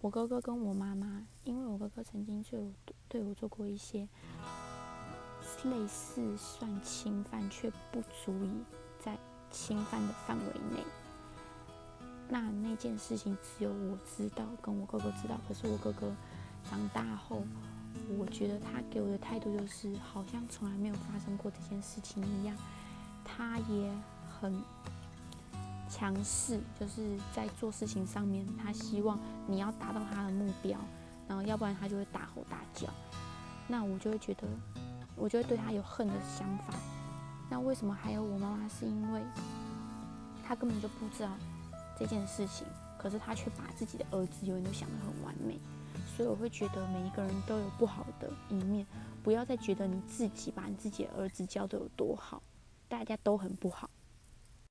我哥哥跟我妈妈，因为我哥哥曾经对我对我做过一些类似算侵犯，却不足以在侵犯的范围内。那那件事情只有我知道，跟我哥哥知道。可是我哥哥长大后，我觉得他给我的态度就是好像从来没有发生过这件事情一样。他也很强势，就是在做事情上面，他希望你要达到他的目标，然后要不然他就会大吼大叫。那我就会觉得，我就会对他有恨的想法。那为什么还有我妈妈？是因为他根本就不知道。这件事情，可是他却把自己的儿子永远都想得很完美，所以我会觉得每一个人都有不好的一面，不要再觉得你自己把你自己的儿子教的有多好，大家都很不好。